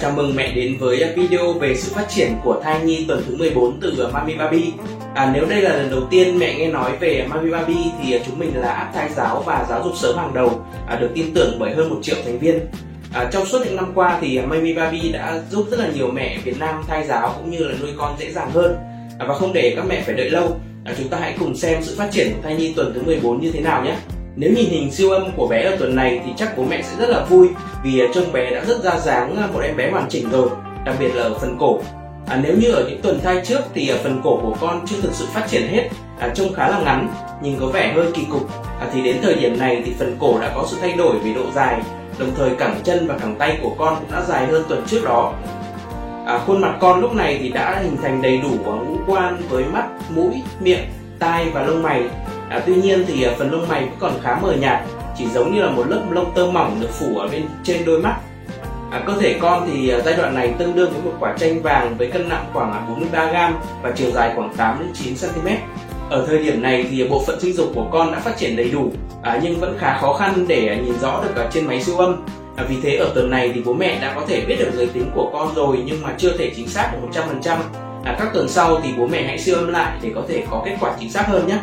Chào mừng mẹ đến với video về sự phát triển của thai nhi tuần thứ 14 từ Mami Baby. À, nếu đây là lần đầu tiên mẹ nghe nói về Mami Baby thì à, chúng mình là app thai giáo và giáo dục sớm hàng đầu à, được tin tưởng bởi hơn một triệu thành viên. À, trong suốt những năm qua thì Mami Baby đã giúp rất là nhiều mẹ Việt Nam thai giáo cũng như là nuôi con dễ dàng hơn. À, và không để các mẹ phải đợi lâu, à, chúng ta hãy cùng xem sự phát triển của thai nhi tuần thứ 14 như thế nào nhé. Nếu nhìn hình siêu âm của bé ở tuần này thì chắc bố mẹ sẽ rất là vui vì à, trông bé đã rất ra dáng à, một em bé hoàn chỉnh rồi, đặc biệt là ở phần cổ. À, nếu như ở những tuần thai trước thì à, phần cổ của con chưa thực sự phát triển hết, à, trông khá là ngắn, nhìn có vẻ hơi kỳ cục. À, thì đến thời điểm này thì phần cổ đã có sự thay đổi về độ dài, đồng thời cẳng chân và cẳng tay của con cũng đã dài hơn tuần trước đó. À, khuôn mặt con lúc này thì đã hình thành đầy đủ ngũ quan với mắt, mũi, miệng, tai và lông mày À, tuy nhiên thì à, phần lông mày vẫn còn khá mờ nhạt, chỉ giống như là một lớp lông tơ mỏng được phủ ở bên trên đôi mắt. À, cơ thể con thì à, giai đoạn này tương đương với một quả chanh vàng với cân nặng khoảng 43 à, g và chiều dài khoảng 8 đến 9 cm. Ở thời điểm này thì à, bộ phận sinh dục của con đã phát triển đầy đủ à, nhưng vẫn khá khó khăn để nhìn rõ được ở trên máy siêu âm. À, vì thế ở tuần này thì bố mẹ đã có thể biết được giới tính của con rồi nhưng mà chưa thể chính xác được 100%. À, các tuần sau thì bố mẹ hãy siêu âm lại để có thể có kết quả chính xác hơn nhé.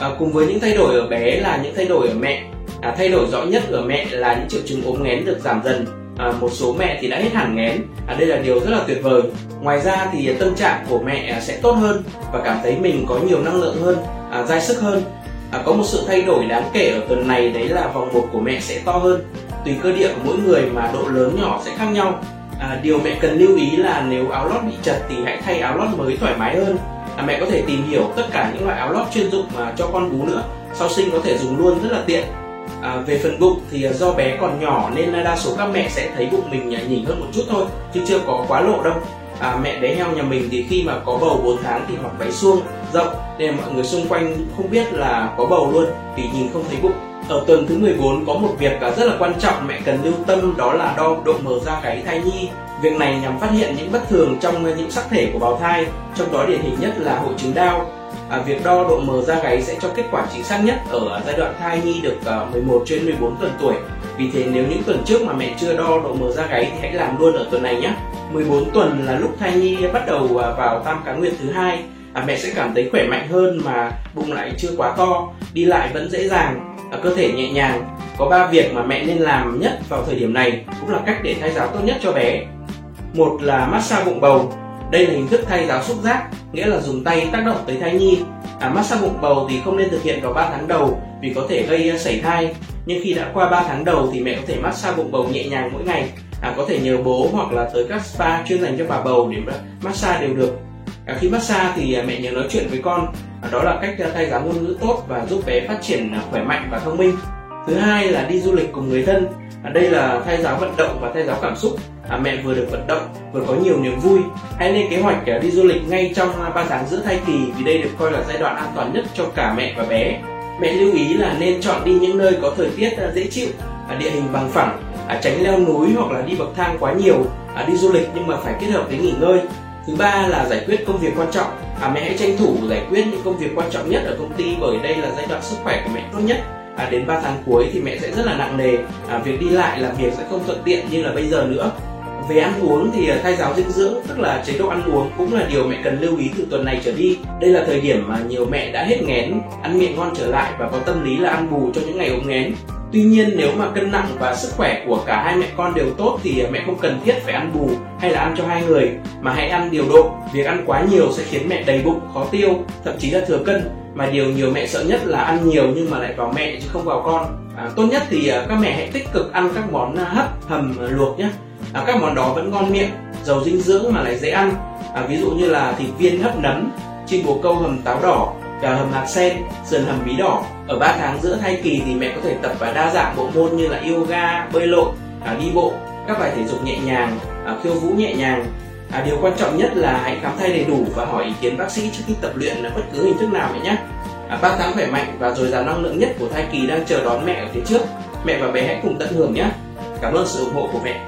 À, cùng với những thay đổi ở bé là những thay đổi ở mẹ. À, thay đổi rõ nhất ở mẹ là những triệu chứng ốm nghén được giảm dần. À, một số mẹ thì đã hết hẳn nghén. À, đây là điều rất là tuyệt vời. Ngoài ra thì tâm trạng của mẹ à, sẽ tốt hơn và cảm thấy mình có nhiều năng lượng hơn, à, dai sức hơn. À, có một sự thay đổi đáng kể ở tuần này đấy là vòng một của mẹ sẽ to hơn. Tùy cơ địa của mỗi người mà độ lớn nhỏ sẽ khác nhau. À, điều mẹ cần lưu ý là nếu áo lót bị chật thì hãy thay áo lót mới thoải mái hơn à, mẹ có thể tìm hiểu tất cả những loại áo lót chuyên dụng mà cho con bú nữa. Sau sinh có thể dùng luôn rất là tiện. À, về phần bụng thì à, do bé còn nhỏ nên đa số các mẹ sẽ thấy bụng mình nhỉnh hơn một chút thôi chứ chưa có quá lộ đâu. À, mẹ bé heo nhà mình thì khi mà có bầu 4 tháng thì mặc váy suông rộng nên mọi người xung quanh không biết là có bầu luôn vì nhìn không thấy bụng ở tuần thứ 14 có một việc rất là quan trọng mẹ cần lưu tâm đó là đo độ mở da gáy thai nhi Việc này nhằm phát hiện những bất thường trong những sắc thể của bào thai, trong đó điển hình nhất là hội chứng đau. À, việc đo độ mờ da gáy sẽ cho kết quả chính xác nhất ở giai đoạn thai nhi được à, 11 trên 14 tuần tuổi. Vì thế nếu những tuần trước mà mẹ chưa đo độ mờ da gáy thì hãy làm luôn ở tuần này nhé. 14 tuần là lúc thai nhi bắt đầu à, vào tam cá nguyệt thứ hai. À, mẹ sẽ cảm thấy khỏe mạnh hơn mà bụng lại chưa quá to, đi lại vẫn dễ dàng, à, cơ thể nhẹ nhàng. Có 3 việc mà mẹ nên làm nhất vào thời điểm này cũng là cách để thai giáo tốt nhất cho bé. Một là massage bụng bầu. Đây là hình thức thay giáo xúc giác, nghĩa là dùng tay tác động tới thai nhi. À, massage bụng bầu thì không nên thực hiện vào 3 tháng đầu vì có thể gây ờ, sảy thai. Nhưng khi đã qua 3 tháng đầu thì mẹ có thể massage bụng bầu nhẹ nhàng mỗi ngày. À, có thể nhờ bố hoặc là tới các spa chuyên dành cho bà bầu để massage đều được. À, khi massage thì ờ, mẹ nhớ nói chuyện với con. Đó là cách ờ, thay giáo ngôn ngữ tốt và giúp bé phát triển ờ, khỏe mạnh và thông minh. Thứ hai là đi du lịch cùng người thân. À, đây là thay giáo vận động và thay giáo cảm xúc. À, mẹ vừa được vận động vừa có nhiều niềm vui. Hãy lên kế hoạch à, đi du lịch ngay trong 3 tháng giữa thai kỳ vì đây được coi là giai đoạn an toàn nhất cho cả mẹ và bé. Mẹ lưu ý là nên chọn đi những nơi có thời tiết à, dễ chịu địa hình bằng phẳng à, tránh leo núi hoặc là đi bậc thang quá nhiều à, đi du lịch nhưng mà phải kết hợp với nghỉ ngơi. Thứ ba là giải quyết công việc quan trọng à, mẹ hãy tranh thủ giải quyết những công việc quan trọng nhất ở công ty bởi đây là giai đoạn sức khỏe của mẹ tốt nhất. À, đến 3 tháng cuối thì mẹ sẽ rất là nặng nề. À, việc đi lại làm việc sẽ không thuận tiện như là bây giờ nữa. Về ăn uống thì à, thay giáo dinh dưỡng tức là chế độ ăn uống cũng là điều mẹ cần lưu ý từ tuần này trở đi. Đây là thời điểm mà nhiều mẹ đã hết nghén ăn miệng ngon trở lại và có tâm lý là ăn bù cho những ngày ốm nghén Tuy nhiên nếu mà cân nặng và sức khỏe của cả hai mẹ con đều tốt thì mẹ không cần thiết phải ăn bù hay là ăn cho hai người mà hãy ăn điều độ. Việc ăn quá nhiều sẽ khiến mẹ đầy bụng, khó tiêu, thậm chí là thừa cân. Mà điều nhiều mẹ sợ nhất là ăn nhiều nhưng mà lại vào mẹ chứ không vào con. À, tốt nhất thì à, các mẹ hãy tích cực ăn các món à, hấp, hầm, à, luộc nhé. À, các món đó vẫn ngon miệng, giàu dinh dưỡng mà lại dễ ăn. À, ví dụ như là thịt viên hấp nấm, chim bồ câu hầm táo đỏ, gà hầm hạt sen, sườn hầm bí đỏ. Ở 3 tháng giữa thai kỳ thì mẹ có thể tập và đa dạng bộ môn như là yoga, bơi lội, à, đi bộ, các bài thể dục nhẹ nhàng, à, khiêu vũ nhẹ nhàng. À, điều quan trọng nhất là hãy khám thai đầy đủ và hỏi ý kiến bác sĩ trước khi tập luyện bất cứ hình thức nào mẹ nhé. À, 3 tháng khỏe mạnh và dồi dào năng lượng nhất của thai kỳ đang chờ đón mẹ ở phía trước. Mẹ và bé hãy cùng tận hưởng nhé. Cảm ơn sự ủng hộ của mẹ.